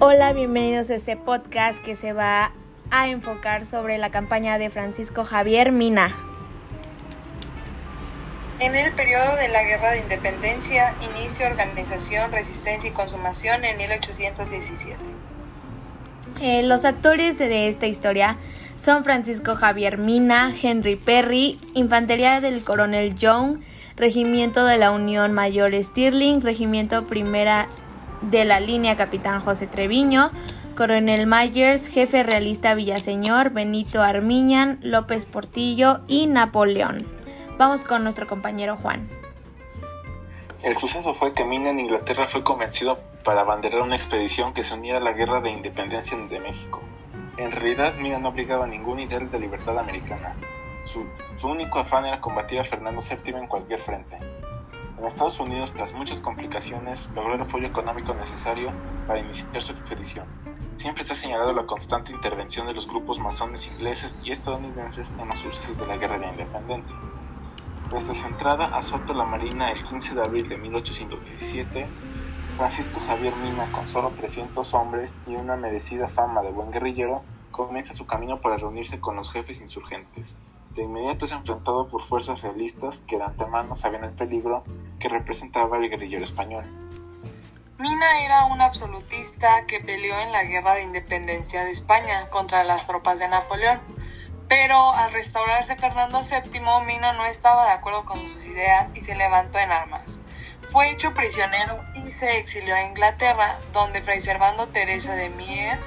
Hola, bienvenidos a este podcast que se va a enfocar sobre la campaña de Francisco Javier Mina. En el periodo de la Guerra de Independencia, inicio, organización, resistencia y consumación en 1817. Eh, los actores de esta historia son Francisco Javier Mina, Henry Perry, Infantería del Coronel Young, Regimiento de la Unión Mayor Stirling, Regimiento Primera de la línea Capitán José Treviño, Coronel Myers, Jefe Realista Villaseñor, Benito Armiñan, López Portillo y Napoleón. Vamos con nuestro compañero Juan. El suceso fue que Mina en Inglaterra fue convencido para abanderar una expedición que se uniera a la guerra de independencia de México. En realidad, Mina no obligaba a ningún ideal de libertad americana. Su, su único afán era combatir a Fernando VII en cualquier frente. En Estados Unidos, tras muchas complicaciones, logró el apoyo económico necesario para iniciar su expedición. Siempre se ha señalado la constante intervención de los grupos masones ingleses y estadounidenses en los sucesos de la Guerra de Independencia. Desde su entrada a Soto la Marina el 15 de abril de 1817, Francisco Javier Mina, con solo 300 hombres y una merecida fama de buen guerrillero, comienza su camino para reunirse con los jefes insurgentes. De inmediato es enfrentado por fuerzas realistas que de antemano sabían el peligro que representaba el guerrillero español. Mina era un absolutista que peleó en la Guerra de Independencia de España contra las tropas de Napoleón. Pero al restaurarse Fernando VII, Mina no estaba de acuerdo con sus ideas y se levantó en armas. Fue hecho prisionero y se exilió a Inglaterra, donde Fray Servando Teresa de Mier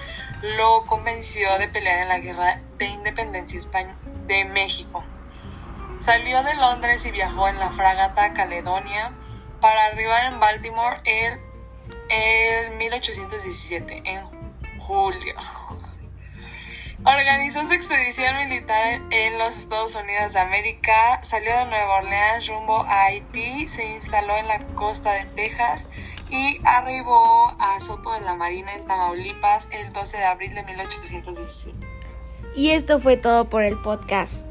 lo convenció de pelear en la Guerra de Independencia Española de México. Salió de Londres y viajó en la fragata Caledonia para arribar en Baltimore en el 1817, en julio. Organizó su expedición militar en los Estados Unidos de América, salió de Nueva Orleans rumbo a Haití, se instaló en la costa de Texas y arribó a Soto de la Marina en Tamaulipas el 12 de abril de 1817. Y esto fue todo por el podcast.